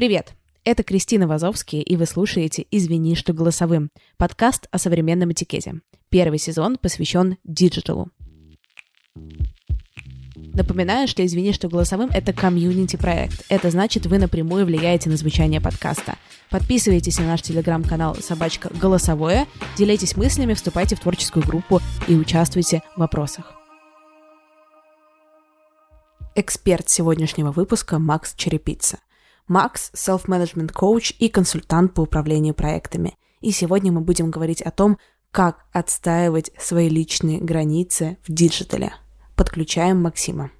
Привет! Это Кристина Вазовский, и вы слушаете «Извини, что голосовым» — подкаст о современном этикете. Первый сезон посвящен диджиталу. Напоминаю, что «Извини, что голосовым» — это комьюнити-проект. Это значит, вы напрямую влияете на звучание подкаста. Подписывайтесь на наш телеграм-канал «Собачка Голосовое», делитесь мыслями, вступайте в творческую группу и участвуйте в вопросах. Эксперт сегодняшнего выпуска Макс Черепица. Макс – self-management коуч и консультант по управлению проектами. И сегодня мы будем говорить о том, как отстаивать свои личные границы в диджитале. Подключаем Максима.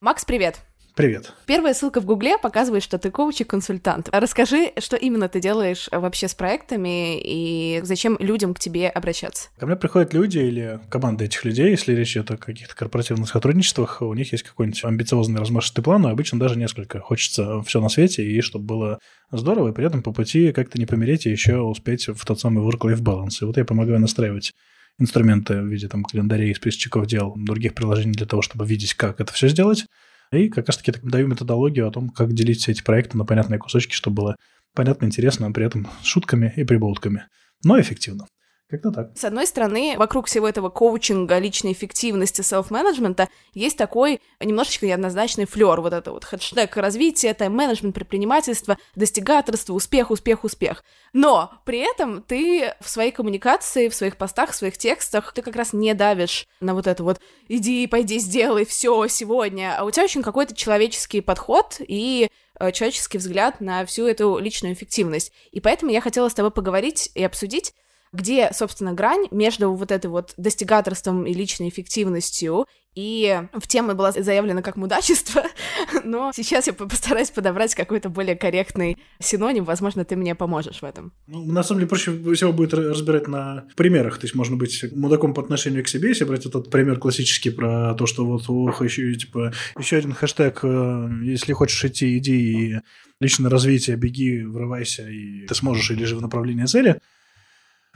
Макс, привет! Привет. Первая ссылка в Гугле показывает, что ты коуч и консультант. Расскажи, что именно ты делаешь вообще с проектами и зачем людям к тебе обращаться? Ко мне приходят люди или команда этих людей, если речь идет о каких-то корпоративных сотрудничествах, у них есть какой-нибудь амбициозный размашистый план, а обычно даже несколько. Хочется все на свете, и чтобы было здорово, и при этом по пути как-то не помереть и еще успеть в тот самый work-life balance. И вот я помогаю настраивать инструменты в виде там календарей, списочков дел, других приложений для того, чтобы видеть, как это все сделать, и как раз-таки даю методологию о том, как делить все эти проекты на понятные кусочки, чтобы было понятно, интересно, при этом шутками и прибаутками, но эффективно. Как-то так. С одной стороны, вокруг всего этого коучинга, личной эффективности, селф-менеджмента есть такой немножечко неоднозначный флер, вот это вот хэштег развития, тайм-менеджмент, предпринимательство, достигаторство, успех, успех, успех. Но при этом ты в своей коммуникации, в своих постах, в своих текстах, ты как раз не давишь на вот это вот «иди, пойди, сделай все сегодня», а у тебя очень какой-то человеческий подход и э, человеческий взгляд на всю эту личную эффективность. И поэтому я хотела с тобой поговорить и обсудить, где, собственно, грань между вот этой вот достигаторством и личной эффективностью. И в тему была заявлена как мудачество, но сейчас я постараюсь подобрать какой-то более корректный синоним, возможно, ты мне поможешь в этом. Ну, на самом деле, проще всего будет разбирать на примерах, то есть можно быть мудаком по отношению к себе, если брать этот пример классический про то, что вот, ох, еще, типа, еще один хэштег, э, если хочешь идти, иди и личное развитие, беги, врывайся, и ты сможешь, или же в направлении цели –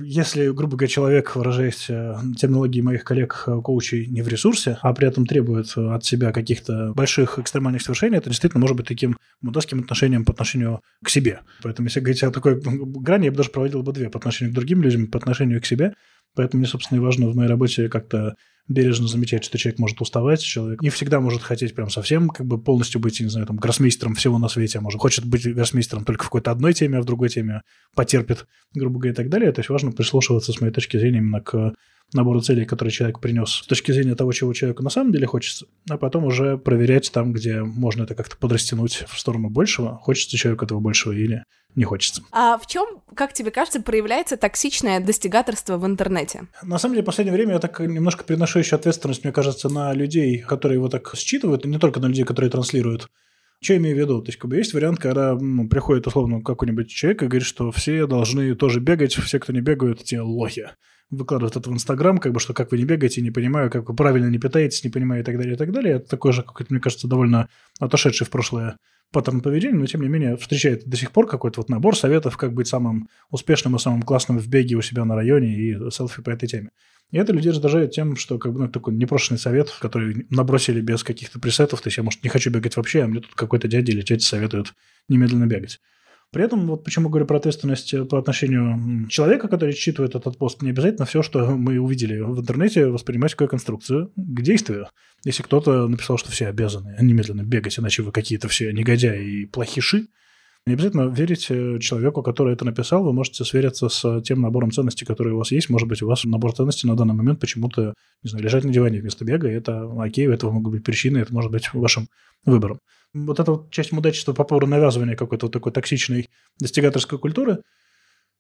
если, грубо говоря, человек, выражаясь э, терминологией моих коллег, э, не в ресурсе, а при этом требует от себя каких-то больших экстремальных свершений, это действительно может быть таким мудацким отношением по отношению к себе. Поэтому, если говорить о такой грани, я бы даже проводил бы две по отношению к другим людям, по отношению к себе. Поэтому мне, собственно, и важно в моей работе как-то бережно замечать, что человек может уставать, человек не всегда может хотеть прям совсем как бы полностью быть, не знаю, там, гроссмейстером всего на свете, а может хочет быть гроссмейстером только в какой-то одной теме, а в другой теме потерпит, грубо говоря, и так далее. То есть важно прислушиваться, с моей точки зрения, именно к набору целей, которые человек принес с точки зрения того, чего человеку на самом деле хочется, а потом уже проверять там, где можно это как-то подрастянуть в сторону большего, хочется человеку этого большего или не хочется. А в чем, как тебе кажется, проявляется токсичное достигаторство в интернете? На самом деле, в последнее время я так немножко переношу еще ответственность, мне кажется, на людей, которые его так считывают, и не только на людей, которые транслируют. Что я имею в виду? То есть, как бы есть вариант, когда ну, приходит, условно, какой-нибудь человек и говорит, что все должны тоже бегать, все, кто не бегают, те лохи выкладывают это в Инстаграм, как бы, что как вы не бегаете, не понимаю, как вы правильно не питаетесь, не понимаю и так далее, и так далее. Это такой же, какой-то, мне кажется, довольно отошедший в прошлое паттерн поведения, но тем не менее встречает до сих пор какой-то вот набор советов, как быть самым успешным и самым классным в беге у себя на районе и селфи по этой теме. И это людей раздражает тем, что как бы ну, такой непрошенный совет, который набросили без каких-то пресетов, то есть я, может, не хочу бегать вообще, а мне тут какой-то дядя или тетя советуют немедленно бегать. При этом, вот почему говорю про ответственность э, по отношению человека, который читает этот пост, не обязательно все, что мы увидели в интернете, воспринимать как конструкцию к действию. Если кто-то написал, что все обязаны немедленно бегать, иначе вы какие-то все негодяи и плохиши, не обязательно верить э, человеку, который это написал. Вы можете свериться с тем набором ценностей, которые у вас есть. Может быть, у вас набор ценностей на данный момент почему-то, не знаю, лежать на диване вместо бега. И это окей, у этого могут быть причины, это может быть вашим выбором. Вот эта вот часть мудачества по поводу навязывания какой-то вот такой токсичной достигаторской культуры –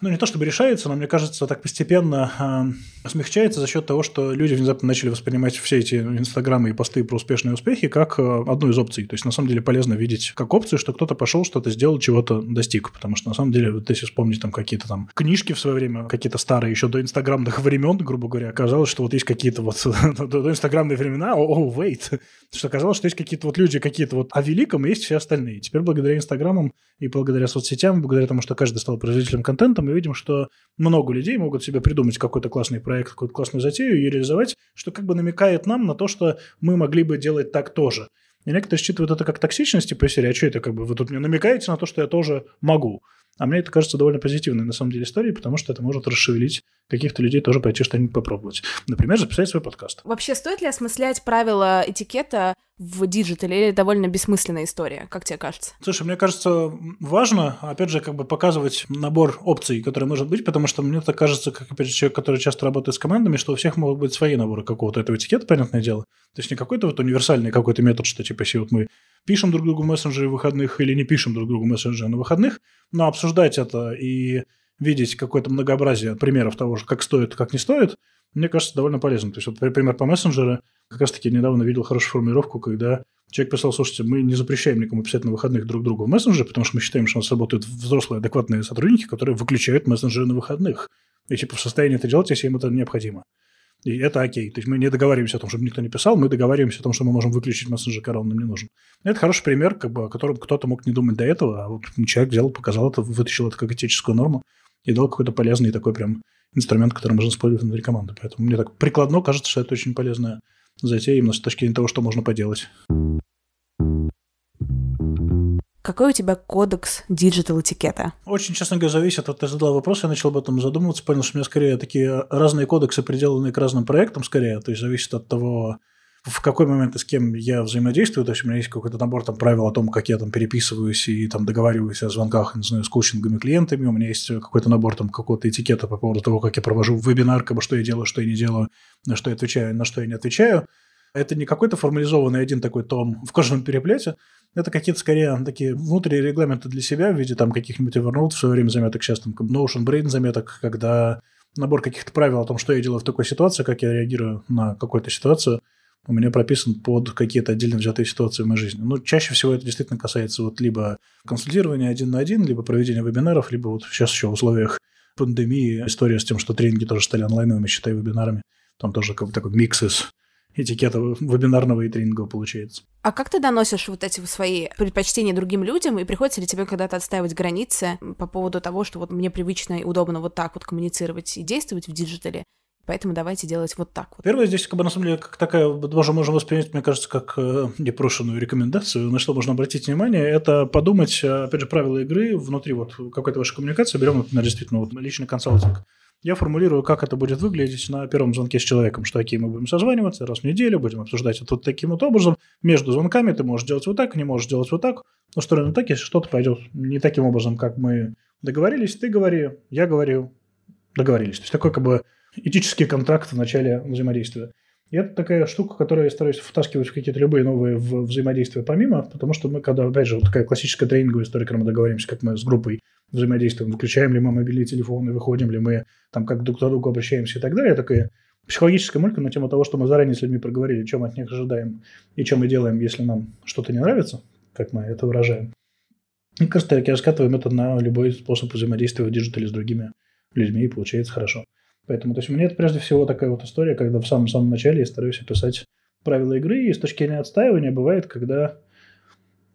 ну, не то чтобы решается, но мне кажется, так постепенно э, смягчается за счет того, что люди внезапно начали воспринимать все эти инстаграмы и посты про успешные успехи как э, одну из опций. То есть, на самом деле, полезно видеть как опцию, что кто-то пошел, что-то сделал, чего-то достиг. Потому что, на самом деле, вот если вспомнить там какие-то там книжки в свое время, какие-то старые, еще до инстаграмных времен, грубо говоря, оказалось, что вот есть какие-то вот до инстаграмные времена, о, oh, wait, что оказалось, что есть какие-то вот люди, какие-то вот о великом, есть все остальные. Теперь благодаря инстаграмам и благодаря соцсетям, благодаря тому, что каждый стал производителем контента, мы видим, что много людей могут себе придумать какой-то классный проект, какую-то классную затею и реализовать, что как бы намекает нам на то, что мы могли бы делать так тоже. И некоторые считывают это как токсичность, типа серии, а что это как бы вы тут мне намекаете на то, что я тоже могу. А мне это кажется довольно позитивной на самом деле историей, потому что это может расшевелить каких-то людей тоже пойти что-нибудь попробовать. Например, записать свой подкаст. Вообще, стоит ли осмыслять правила этикета в диджитале или довольно бессмысленная история, как тебе кажется? Слушай, мне кажется, важно, опять же, как бы показывать набор опций, которые может быть, потому что мне так кажется, как, опять же, человек, который часто работает с командами, что у всех могут быть свои наборы какого-то этого этикета, понятное дело. То есть не какой-то вот универсальный какой-то метод, что типа, если вот мы пишем друг другу в мессенджере выходных или не пишем друг другу в мессенджере на выходных, но обсуждать это и видеть какое-то многообразие примеров того, как стоит, как не стоит, мне кажется, довольно полезно. То есть, вот, например, по мессенджеру как раз-таки недавно видел хорошую формулировку, когда человек писал, слушайте, мы не запрещаем никому писать на выходных друг другу в мессенджере, потому что мы считаем, что у нас работают взрослые, адекватные сотрудники, которые выключают мессенджеры на выходных. И типа в состоянии это делать, если им это необходимо. И это окей. То есть мы не договариваемся о том, чтобы никто не писал, мы договариваемся о том, что мы можем выключить мессенджер, когда он нам не нужен. Это хороший пример, как бы, о котором кто-то мог не думать до этого, а вот человек взял, показал это, вытащил это как этическую норму и дал какой-то полезный такой прям инструмент, который можно использовать внутри команды. Поэтому мне так прикладно кажется, что это очень полезная затея именно с точки зрения того, что можно поделать. Какой у тебя кодекс digital этикета? Очень, честно говоря, зависит. Вот ты задал вопрос, я начал об этом задумываться, понял, что у меня скорее такие разные кодексы, приделанные к разным проектам, скорее. То есть зависит от того, в какой момент и с кем я взаимодействую. То есть у меня есть какой-то набор там, правил о том, как я там переписываюсь и там договариваюсь о звонках, не знаю, с коучинговыми клиентами. У меня есть какой-то набор там какого-то этикета по поводу того, как я провожу вебинар, как бы, что я делаю, что я не делаю, на что я отвечаю, на что я не отвечаю. Это не какой-то формализованный один такой том в каждом переплете. Это какие-то скорее такие внутренние регламенты для себя в виде там каких-нибудь Evernote в свое время заметок, сейчас там Notion Brain заметок, когда набор каких-то правил о том, что я делаю в такой ситуации, как я реагирую на какую-то ситуацию, у меня прописан под какие-то отдельно взятые ситуации в моей жизни. Но чаще всего это действительно касается вот либо консультирования один на один, либо проведения вебинаров, либо вот сейчас еще в условиях пандемии история с тем, что тренинги тоже стали онлайновыми, считай, вебинарами. Там тоже как такой микс из этикета вебинарного и тренингового получается. А как ты доносишь вот эти свои предпочтения другим людям, и приходится ли тебе когда-то отстаивать границы по поводу того, что вот мне привычно и удобно вот так вот коммуницировать и действовать в диджитале, Поэтому давайте делать вот так вот. Первое здесь, как бы, на самом деле, как такая, даже можем воспринять, мне кажется, как э, непрошенную рекомендацию, на что можно обратить внимание, это подумать, э, опять же, правила игры внутри вот какой-то вашей коммуникации. Берем, например, действительно, вот личный консалтинг я формулирую, как это будет выглядеть на первом звонке с человеком, что такие мы будем созваниваться раз в неделю, будем обсуждать это вот таким вот образом. Между звонками ты можешь делать вот так, не можешь делать вот так. Устроено так, если что-то пойдет не таким образом, как мы договорились, ты говори, я говорю, договорились. То есть такой как бы этический контракт в начале взаимодействия. И это такая штука, которую я стараюсь втаскивать в какие-то любые новые взаимодействия помимо, потому что мы, когда, опять же, вот такая классическая тренинговая история, когда мы договоримся, как мы с группой взаимодействуем, выключаем ли мы мобильный телефон и выходим ли мы, там, как друг к другу обращаемся и так далее. Такая психологическая мулька на тему того, что мы заранее с людьми проговорили, чем от них ожидаем и чем мы делаем, если нам что-то не нравится, как мы это выражаем. И, кажется, таки раскатываем это на любой способ взаимодействия в диджитале с другими людьми, и получается хорошо. Поэтому, то есть, меня это прежде всего такая вот история, когда в самом-самом начале я стараюсь описать правила игры, и с точки зрения отстаивания бывает, когда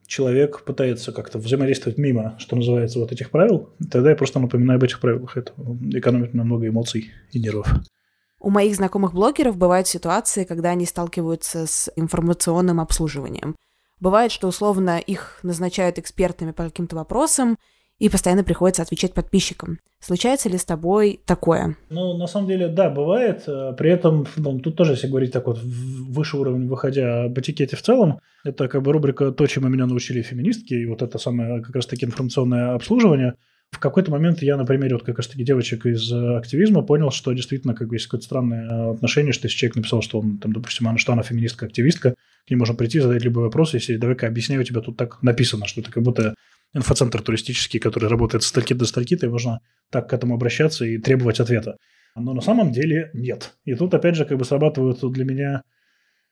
человек пытается как-то взаимодействовать мимо, что называется, вот этих правил, тогда я просто напоминаю об этих правилах. Это экономит мне много эмоций и нервов. У моих знакомых блогеров бывают ситуации, когда они сталкиваются с информационным обслуживанием. Бывает, что условно их назначают экспертами по каким-то вопросам, и постоянно приходится отвечать подписчикам. Случается ли с тобой такое? Ну, на самом деле, да, бывает. Э, при этом, ну, тут тоже, если говорить так вот, выше уровень, выходя об этикете в целом, это как бы рубрика «То, чему меня научили феминистки», и вот это самое как раз-таки информационное обслуживание. В какой-то момент я на примере вот как раз-таки девочек из э, активизма понял, что действительно как бы есть какое-то странное э, отношение, что если человек написал, что он, там, допустим, она, что она феминистка, активистка, к ней можно прийти, задать любой вопрос, если давай-ка объясняю, у тебя тут так написано, что это как будто инфоцентр туристический, который работает с стальки до стальки, то можно так к этому обращаться и требовать ответа. Но на самом деле нет. И тут, опять же, как бы срабатывают для меня,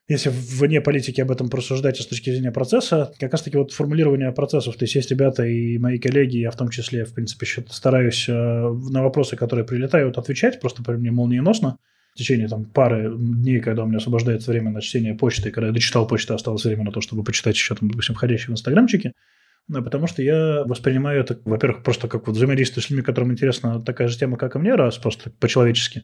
если вне политики об этом просуждать с точки зрения процесса, как раз-таки вот формулирование процессов. То есть есть ребята и мои коллеги, я в том числе, в принципе, стараюсь э, на вопросы, которые прилетают, отвечать просто при мне молниеносно в течение там, пары дней, когда у меня освобождается время на чтение почты, когда я дочитал почту, осталось время на то, чтобы почитать еще, там, допустим, входящие в инстаграмчики. Ну, потому что я воспринимаю это, во-первых, просто как вот взаимодействие с людьми, которым интересна такая же тема, как и мне, раз, просто по-человечески.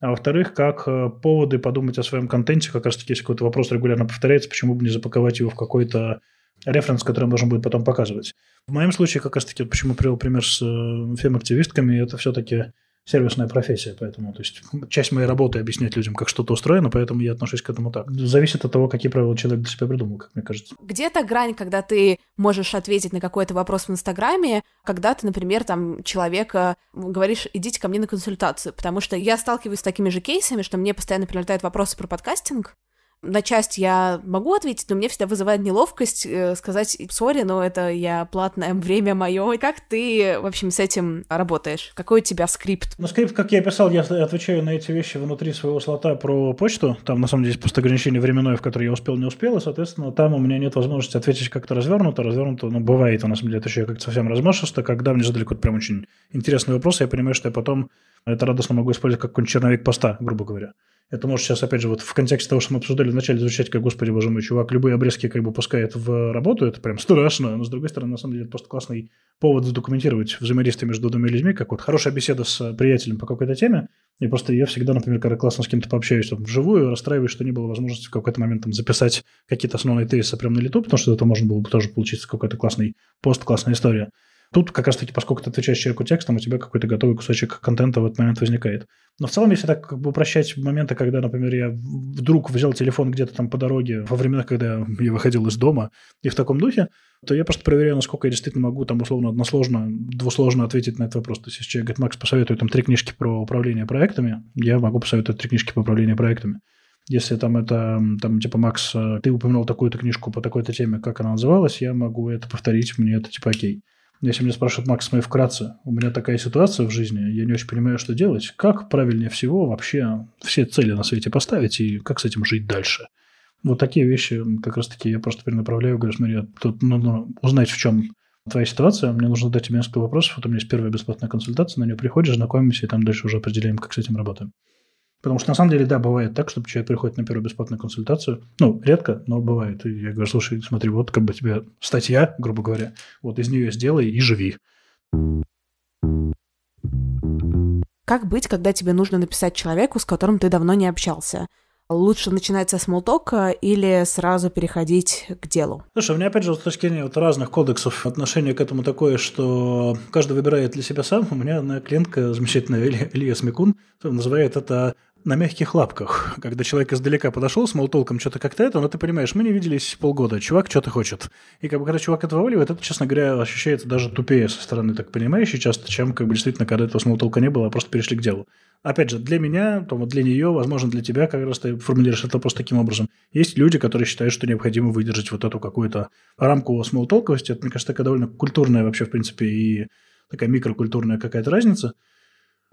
а во-вторых, как э, поводы подумать о своем контенте, как раз-таки, если какой-то вопрос регулярно повторяется, почему бы не запаковать его в какой-то референс, который должен будет потом показывать. В моем случае, как раз-таки, почему привел пример с э, фем-активистками, это все-таки сервисная профессия, поэтому то есть часть моей работы объяснять людям, как что-то устроено, поэтому я отношусь к этому так. Зависит от того, какие правила человек для себя придумал, как мне кажется. Где-то грань, когда ты можешь ответить на какой-то вопрос в Инстаграме, когда ты, например, там человека говоришь, идите ко мне на консультацию, потому что я сталкиваюсь с такими же кейсами, что мне постоянно прилетают вопросы про подкастинг, на часть я могу ответить, но мне всегда вызывает неловкость э, сказать, сори, но это я платное время мое. Как ты, в общем, с этим работаешь? Какой у тебя скрипт? Ну, скрипт, как я писал, я отвечаю на эти вещи внутри своего слота про почту. Там, на самом деле, просто ограничение временное, в которое я успел, не успел, и, соответственно, там у меня нет возможности ответить как-то развернуто. Развернуто, ну, бывает, на самом деле, отвечаю как-то совсем размашисто. Когда мне задали какой-то прям очень интересный вопрос, я понимаю, что я потом это радостно могу использовать как какой-нибудь черновик поста, грубо говоря. Это может сейчас, опять же, вот в контексте того, что мы обсуждали вначале, звучать как, господи, боже мой, чувак, любые обрезки как бы пускает в работу, это прям страшно, но с другой стороны, на самом деле, это просто классный повод задокументировать взаимодействие между двумя людьми, как вот хорошая беседа с приятелем по какой-то теме, и просто я всегда, например, когда классно с кем-то пообщаюсь там, вживую, расстраиваюсь, что не было возможности в какой-то момент там, записать какие-то основные тезисы прямо на лету, потому что это можно было бы тоже получиться какой-то классный пост, классная история. Тут как раз-таки, поскольку ты отвечаешь человеку текстом, у тебя какой-то готовый кусочек контента в этот момент возникает. Но в целом, если так как бы упрощать моменты, когда, например, я вдруг взял телефон где-то там по дороге, во временах, когда я выходил из дома, и в таком духе, то я просто проверяю, насколько я действительно могу там условно односложно, двусложно ответить на этот вопрос. То есть, если человек говорит, Макс, посоветуй там три книжки про управление проектами, я могу посоветовать три книжки по управлению проектами. Если там это, там, типа, Макс, ты упомянул такую-то книжку по такой-то теме, как она называлась, я могу это повторить, мне это, типа, окей. Если меня спрашивают, Макс, мой вкратце, у меня такая ситуация в жизни, я не очень понимаю, что делать. Как правильнее всего вообще все цели на свете поставить и как с этим жить дальше? Вот такие вещи как раз-таки я просто перенаправляю, говорю, смотри, тут нужно узнать, в чем твоя ситуация, мне нужно дать тебе несколько вопросов, вот у меня есть первая бесплатная консультация, на нее приходишь, знакомимся, и там дальше уже определяем, как с этим работаем. Потому что на самом деле, да, бывает так, что человек приходит на первую бесплатную консультацию. Ну, редко, но бывает. И я говорю, слушай, смотри, вот как бы тебе статья, грубо говоря, вот из нее сделай и живи. Как быть, когда тебе нужно написать человеку, с которым ты давно не общался? Лучше начинать со смолтока или сразу переходить к делу? Слушай, у меня, опять же, с точки зрения вот разных кодексов отношение к этому такое, что каждый выбирает для себя сам. У меня одна клиентка, замечательная Илья Смекун, называет это на мягких лапках, когда человек издалека подошел с молтолком что-то как-то это, но ты понимаешь, мы не виделись полгода, чувак что-то хочет. И как бы когда чувак это вываливает, это, честно говоря, ощущается даже тупее со стороны так понимающей часто, чем как бы действительно, когда этого смолтолка не было, а просто перешли к делу. Опять же, для меня, то вот для нее, возможно, для тебя, как раз ты формулируешь это просто таким образом. Есть люди, которые считают, что необходимо выдержать вот эту какую-то рамку смолтолковости. Это, мне кажется, такая довольно культурная вообще, в принципе, и такая микрокультурная какая-то разница.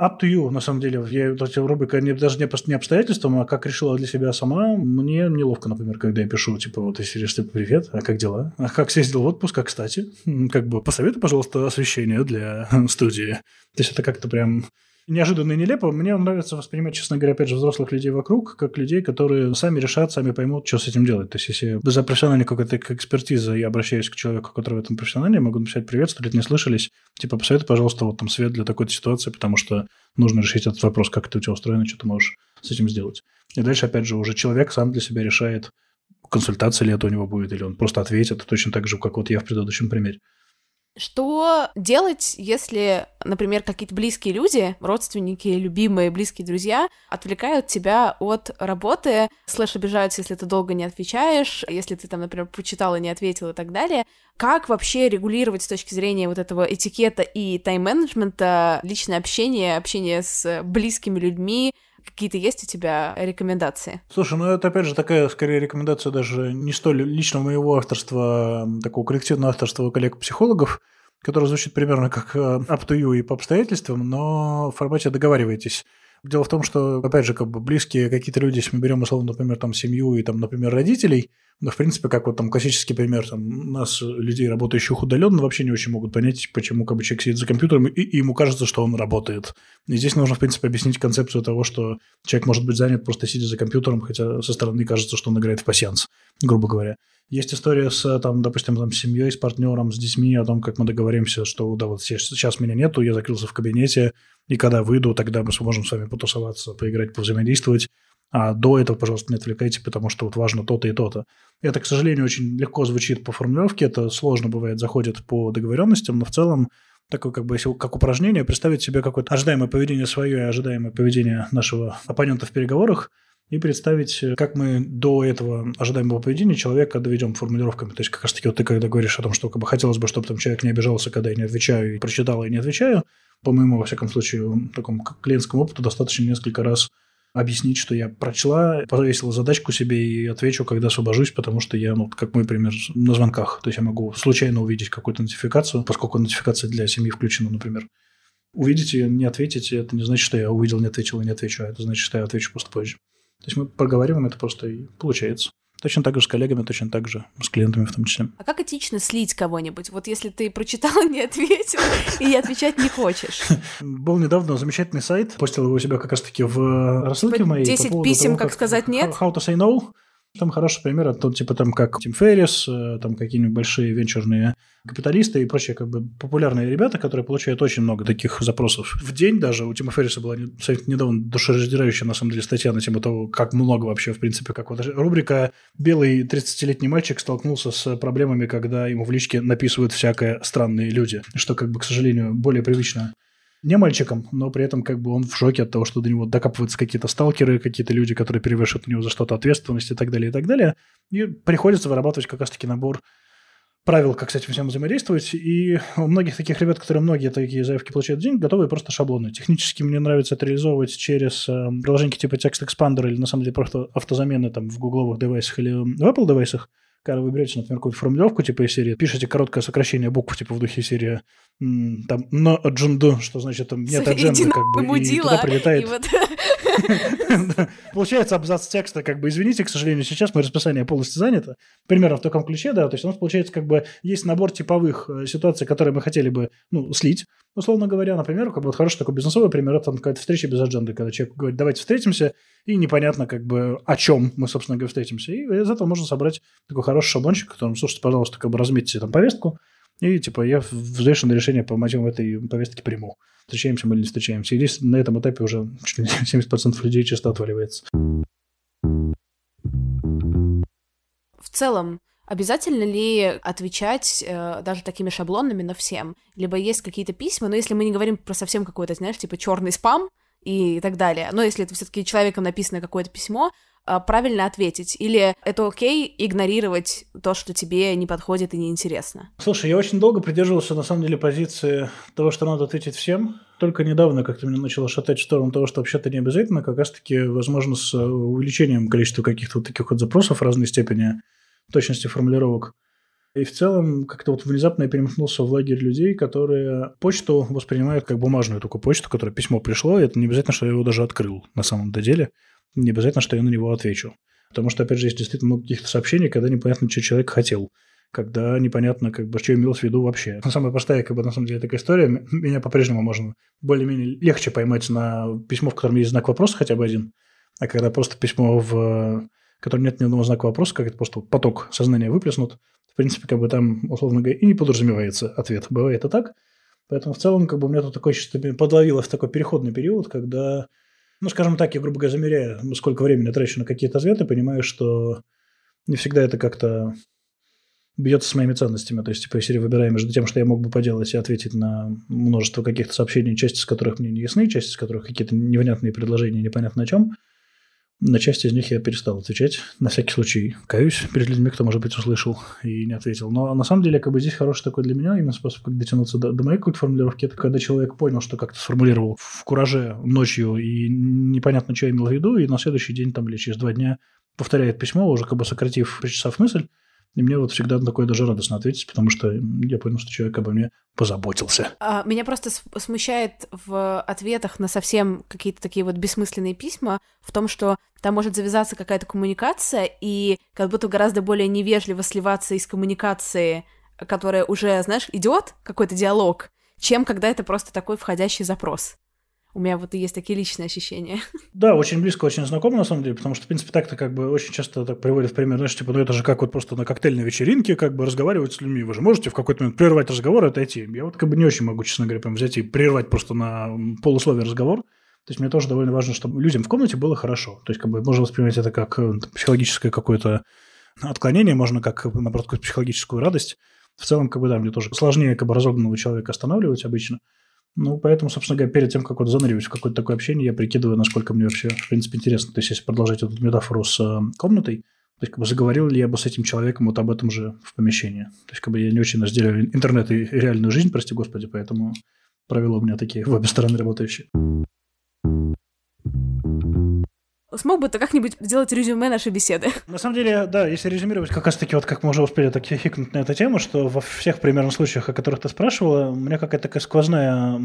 Up to you, на самом деле. Я, эта рубрика не, даже не, не обстоятельством, а как решила для себя сама. Мне неловко, например, когда я пишу, типа, вот, если типа, привет, а как дела? А как съездил в отпуск, а кстати? Как бы посоветуй, пожалуйста, освещение для студии. То есть это как-то прям неожиданно и нелепо. Мне нравится воспринимать, честно говоря, опять же, взрослых людей вокруг, как людей, которые сами решат, сами поймут, что с этим делать. То есть, если за профессиональной какой-то экспертизой я обращаюсь к человеку, который в этом профессиональный, я могу написать «Привет, сто лет не слышались, типа, посоветуй, пожалуйста, вот там свет для такой-то ситуации, потому что нужно решить этот вопрос, как это у тебя устроено, что ты можешь с этим сделать». И дальше, опять же, уже человек сам для себя решает, консультация ли это у него будет, или он просто ответит, точно так же, как вот я в предыдущем примере. Что делать, если, например, какие-то близкие люди, родственники, любимые, близкие друзья отвлекают тебя от работы, слэш обижаются, если ты долго не отвечаешь, если ты там, например, прочитал и не ответил и так далее. Как вообще регулировать с точки зрения вот этого этикета и тайм-менеджмента личное общение, общение с близкими людьми, Какие-то есть у тебя рекомендации? Слушай, ну это опять же такая, скорее, рекомендация даже не столь личного моего авторства, такого коллективного авторства коллег-психологов, которое звучит примерно как э, up to you и по обстоятельствам, но в формате договаривайтесь. Дело в том, что, опять же, как бы близкие какие-то люди, если мы берем, условно, например, там семью и, там, например, родителей, ну, в принципе, как вот там классический пример, там, нас, людей, работающих удаленно, вообще не очень могут понять, почему как бы человек сидит за компьютером, и, и ему кажется, что он работает. И здесь нужно, в принципе, объяснить концепцию того, что человек может быть занят просто сидя за компьютером, хотя со стороны кажется, что он играет в пассианс, грубо говоря. Есть история с, там, допустим, там, с семьей, с партнером, с детьми, о том, как мы договоримся, что да, вот сейчас меня нету, я закрылся в кабинете, и когда выйду, тогда мы сможем с вами потусоваться, поиграть, повзаимодействовать. А до этого, пожалуйста, не отвлекайте, потому что вот важно то-то и то-то. Это, к сожалению, очень легко звучит по формулировке, это сложно бывает, заходит по договоренностям, но в целом такое как бы как упражнение, представить себе какое-то ожидаемое поведение свое и ожидаемое поведение нашего оппонента в переговорах, и представить, как мы до этого ожидаемого поведения человека доведем формулировками. То есть, как раз таки, вот ты когда говоришь о том, что как бы, хотелось бы, чтобы там человек не обижался, когда я не отвечаю, и прочитал, и не отвечаю, по моему, во всяком случае, такому клиентскому опыту достаточно несколько раз объяснить, что я прочла, повесила задачку себе и отвечу, когда освобожусь, потому что я, ну, как мой пример, на звонках. То есть я могу случайно увидеть какую-то нотификацию, поскольку нотификация для семьи включена, например. Увидите ее, не ответите, это не значит, что я увидел, не ответил и не отвечу, а это значит, что я отвечу просто позже. То есть мы проговариваем это просто и получается. Точно так же с коллегами, точно так же с клиентами в том числе. А как этично слить кого-нибудь? Вот если ты прочитал, не ответил и отвечать не хочешь. Был недавно замечательный сайт, постил его у себя как раз-таки в рассылке моей. 10 писем, как сказать нет? How to say no. Там хороший пример, это типа там как Тим Феррис, э, там какие-нибудь большие венчурные капиталисты и прочие как бы популярные ребята, которые получают очень много таких запросов в день даже. У Тима Ферриса была недавно душераздирающая на самом деле статья на тему того, как много вообще в принципе, как вот рубрика «Белый 30-летний мальчик столкнулся с проблемами, когда ему в личке написывают всякое странные люди», что как бы, к сожалению, более привычно не мальчиком, но при этом как бы он в шоке от того, что до него докапываются какие-то сталкеры, какие-то люди, которые перевешивают у него за что-то ответственность и так далее, и так далее. И приходится вырабатывать как раз-таки набор правил, как с этим всем взаимодействовать. И у многих таких ребят, которые многие такие заявки получают день, готовы просто шаблоны. Технически мне нравится это реализовывать через э, приложения типа Text Expander или на самом деле просто автозамены там в гугловых девайсах или в Apple девайсах когда вы берете, например, какую-то формулировку типа из серии, пишете короткое сокращение букв типа в духе серии там «но аджунду», что значит там «нет адженды», как бы, и туда прилетает... Получается абзац текста, как бы, извините, к сожалению, сейчас мое расписание полностью занято. Примерно в таком ключе, да, то есть у нас получается, как бы, есть набор типовых э, ситуаций, которые мы хотели бы, ну, слить, условно говоря, например, как бы вот хороший такой бизнесовый пример, это какая-то встреча без адженды, когда человек говорит, давайте встретимся, и непонятно, как бы, о чем мы, собственно говоря, встретимся. И из этого можно собрать такой хороший шаблончик, которым, слушайте, пожалуйста, как бы разметьте там повестку, и, типа, я взвешенное решение по мотивам этой повестки приму. Встречаемся мы или не встречаемся. И здесь на этом этапе уже 70% людей чисто отваливается. В целом, Обязательно ли отвечать э, даже такими шаблонами на всем? Либо есть какие-то письма, но если мы не говорим про совсем какой-то, знаешь, типа черный спам и так далее, но если это все-таки человеком написано какое-то письмо, правильно ответить? Или это окей игнорировать то, что тебе не подходит и неинтересно? Слушай, я очень долго придерживался, на самом деле, позиции того, что надо ответить всем. Только недавно как-то меня начало шатать в сторону того, что вообще-то не обязательно, как раз-таки, возможно, с увеличением количества каких-то вот таких вот запросов разной степени точности формулировок. И в целом как-то вот внезапно я перемкнулся в лагерь людей, которые почту воспринимают как бумажную только почту, которая письмо пришло, и это не обязательно, что я его даже открыл на самом деле. Не обязательно, что я на него отвечу. Потому что, опять же, есть действительно много каких-то сообщений, когда непонятно, что человек хотел когда непонятно, как бы, что имелось в виду вообще. Но самая простая, как бы, на самом деле, такая история, меня по-прежнему можно более-менее легче поймать на письмо, в котором есть знак вопроса хотя бы один, а когда просто письмо в котором нет ни одного знака вопроса, как это просто поток сознания выплеснут, в принципе, как бы там, условно говоря, и не подразумевается ответ. Бывает и так. Поэтому в целом, как бы у меня тут такое чувство подловилось такой переходный период, когда, ну, скажем так, я, грубо говоря, замеряю, сколько времени трачу на какие-то ответы, понимаю, что не всегда это как-то бьется с моими ценностями. То есть, типа, серии выбираю между тем, что я мог бы поделать и ответить на множество каких-то сообщений, часть из которых мне не ясны, часть из которых какие-то невнятные предложения, непонятно о чем – на части из них я перестал отвечать. На всякий случай каюсь перед людьми, кто, может быть, услышал и не ответил. Но на самом деле, как бы здесь хороший такой для меня именно способ, как дотянуться до, до моей какой-то формулировки, это когда человек понял, что как-то сформулировал в кураже ночью и непонятно, что я имел в виду, и на следующий день там или через два дня повторяет письмо, уже как бы сократив, причесав мысль, и мне вот всегда такое даже радостно ответить, потому что я понял, что человек обо мне позаботился. А, меня просто смущает в ответах на совсем какие-то такие вот бессмысленные письма в том, что там может завязаться какая-то коммуникация, и как будто гораздо более невежливо сливаться из коммуникации, которая уже, знаешь, идет, какой-то диалог, чем когда это просто такой входящий запрос. У меня вот и есть такие личные ощущения. Да, очень близко, очень знакомо на самом деле, потому что, в принципе, так-то как бы очень часто так приводят в пример, знаешь, типа, ну это же как вот просто на коктейльной вечеринке как бы разговаривать с людьми. Вы же можете в какой-то момент прервать разговор и отойти. Я вот как бы не очень могу, честно говоря, прям взять и прервать просто на полусловие разговор. То есть мне тоже довольно важно, чтобы людям в комнате было хорошо. То есть как бы можно воспринимать это как э, психологическое какое-то отклонение, можно как, наоборот, какую-то психологическую радость. В целом, как бы, да, мне тоже сложнее как бы разогнанного человека останавливать обычно. Ну, поэтому, собственно говоря, перед тем, как вот заныривать в какое-то такое общение, я прикидываю, насколько мне вообще, в принципе, интересно. То есть, если продолжать эту метафору с э, комнатой, то есть, как бы заговорил ли я бы с этим человеком вот об этом же в помещении. То есть, как бы я не очень разделяю интернет и реальную жизнь, прости господи, поэтому правила у меня такие в обе стороны работающие. Смог бы ты как-нибудь сделать резюме нашей беседы? На самом деле, да, если резюмировать, как раз-таки, вот как мы уже успели так хикнуть на эту тему, что во всех примерно случаях, о которых ты спрашивала, у меня какая-то такая сквозная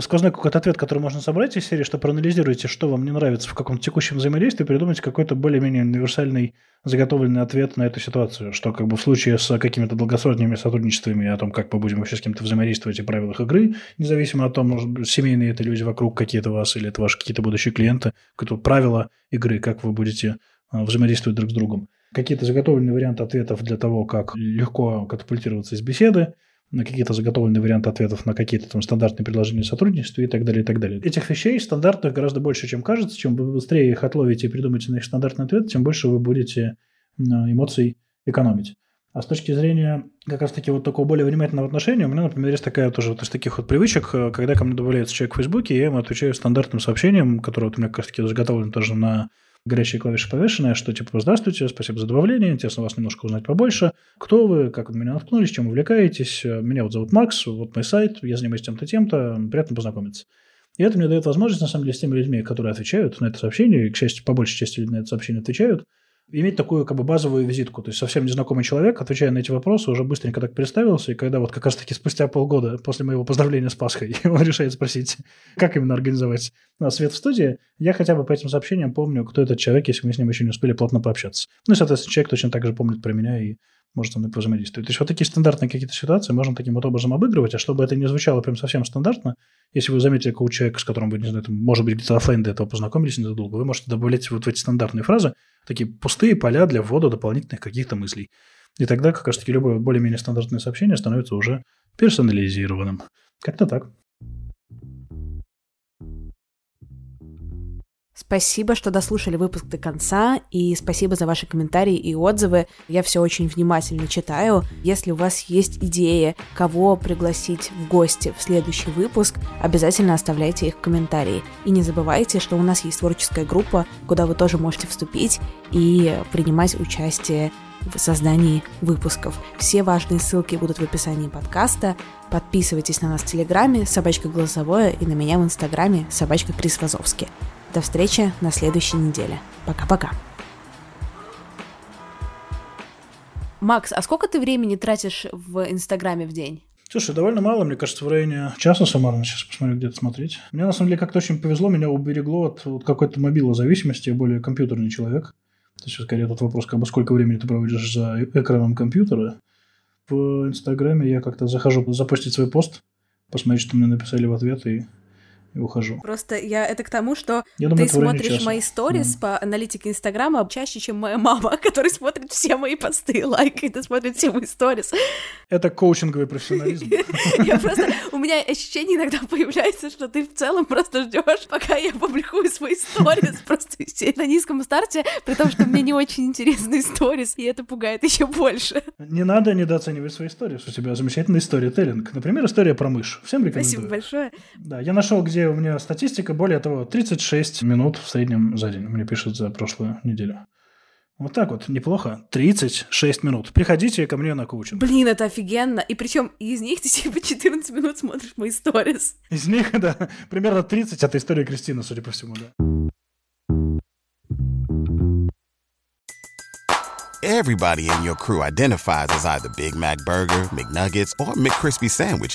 сквозной какой-то ответ, который можно собрать из серии, что проанализируйте, что вам не нравится в каком-то текущем взаимодействии, придумайте какой-то более-менее универсальный заготовленный ответ на эту ситуацию, что как бы в случае с какими-то долгосрочными сотрудничествами о том, как мы будем вообще с кем-то взаимодействовать и правилах игры, независимо от того, семейные это люди вокруг какие-то вас или это ваши какие-то будущие клиенты, какие-то правила игры, как вы будете а, взаимодействовать друг с другом. Какие-то заготовленные варианты ответов для того, как легко катапультироваться из беседы, на какие-то заготовленные варианты ответов на какие-то там стандартные предложения сотрудничества и так далее, и так далее. Этих вещей стандартных гораздо больше, чем кажется. Чем вы быстрее их отловите и придумаете на их стандартный ответ, тем больше вы будете эмоций экономить. А с точки зрения как раз-таки вот такого более внимательного отношения, у меня, например, есть такая тоже вот из таких вот привычек, э, когда ко мне добавляется человек в Фейсбуке, я ему отвечаю стандартным сообщением, которое вот у меня как раз-таки заготовлено тоже на горячие клавиши повешенные, что типа «Здравствуйте, спасибо за добавление, интересно вас немножко узнать побольше. Кто вы, как вы меня наткнулись, чем увлекаетесь? Меня вот зовут Макс, вот мой сайт, я занимаюсь тем-то, тем-то, приятно познакомиться». И это мне дает возможность, на самом деле, с теми людьми, которые отвечают на это сообщение, и, к счастью, по большей части на это сообщение отвечают – иметь такую как бы базовую визитку. То есть совсем незнакомый человек, отвечая на эти вопросы, уже быстренько так представился, и когда вот как раз-таки спустя полгода после моего поздравления с Пасхой он решает спросить, как именно организовать свет в студии, я хотя бы по этим сообщениям помню, кто этот человек, если мы с ним еще не успели плотно пообщаться. Ну и, соответственно, человек точно так же помнит про меня и может со мной повзаимодействовать. То есть вот такие стандартные какие-то ситуации можно таким вот образом обыгрывать, а чтобы это не звучало прям совсем стандартно, если вы заметили какого человека, с которым вы, не знаю, там, может быть, где-то оффлайн до этого познакомились незадолго, вы можете добавлять вот в эти стандартные фразы такие пустые поля для ввода дополнительных каких-то мыслей. И тогда как раз-таки любое более-менее стандартное сообщение становится уже персонализированным. Как-то так. Спасибо, что дослушали выпуск до конца, и спасибо за ваши комментарии и отзывы. Я все очень внимательно читаю. Если у вас есть идеи, кого пригласить в гости в следующий выпуск, обязательно оставляйте их в комментарии. И не забывайте, что у нас есть творческая группа, куда вы тоже можете вступить и принимать участие в создании выпусков. Все важные ссылки будут в описании подкаста. Подписывайтесь на нас в Телеграме, собачка голосовое, и на меня в Инстаграме, собачка Крис Вазовский. До встречи на следующей неделе. Пока-пока. Макс, а сколько ты времени тратишь в Инстаграме в день? Слушай, довольно мало, мне кажется, в районе часа суммарно. Сейчас посмотрю, где-то смотреть. Мне, на самом деле, как-то очень повезло, меня уберегло от вот какой-то мобилозависимости. Я более компьютерный человек. То есть, скорее, тот вопрос, как бы, сколько времени ты проводишь за экраном компьютера. В Инстаграме я как-то захожу запустить свой пост, посмотреть, что мне написали в ответ, и и ухожу. Просто я это к тому, что я думаю, ты смотришь мои сторис mm. по аналитике Инстаграма чаще, чем моя мама, которая смотрит все мои посты, лайкает и смотрит все мои сторис. Это коучинговый профессионализм. Я просто... У меня ощущение иногда появляется, что ты в целом просто ждешь, пока я публикую свои сторис, просто на низком старте, при том, что мне не очень интересны сторис, и это пугает еще больше. Не надо недооценивать свои сторис. У тебя замечательный сторителлинг. Например, история про мышь. Всем рекомендую. Спасибо большое. Да, я нашел, где у меня статистика, более того, 36 минут в среднем за день мне пишут за прошлую неделю. Вот так вот, неплохо. 36 минут. Приходите ко мне на коучинг. Блин, это офигенно. И причем из них ты типа 14 минут смотришь мои сторис. Из них, да, примерно 30 это история Кристины, судя по всему, да. Everybody in your crew identifies as either Big Mac Burger, McNuggets, or McCrispy Sandwich.